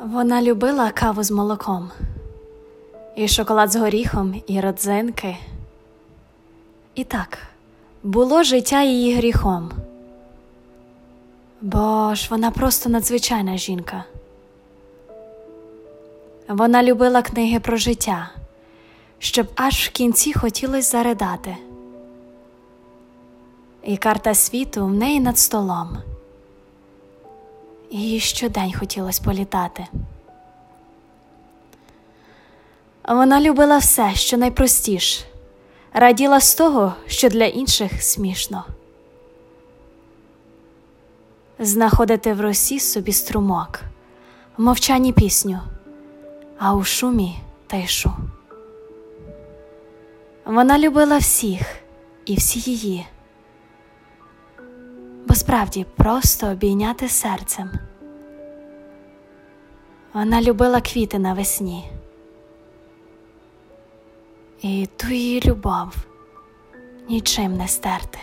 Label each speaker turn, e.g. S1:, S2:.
S1: Вона любила каву з молоком, і шоколад з горіхом, і родзинки. І так, було життя її гріхом. Бо ж вона просто надзвичайна жінка. Вона любила книги про життя, щоб аж в кінці хотілося заридати. І карта світу в неї над столом. Їй щодень хотілося політати. Вона любила все, що найпростіше, раділа з того, що для інших смішно. Знаходити в росі собі струмок, в мовчанні пісню, а у шумі тишу. Вона любила всіх і всі її, бо справді просто обійняти серцем. Вона любила квіти навесні. І ту її любов нічим не стерти.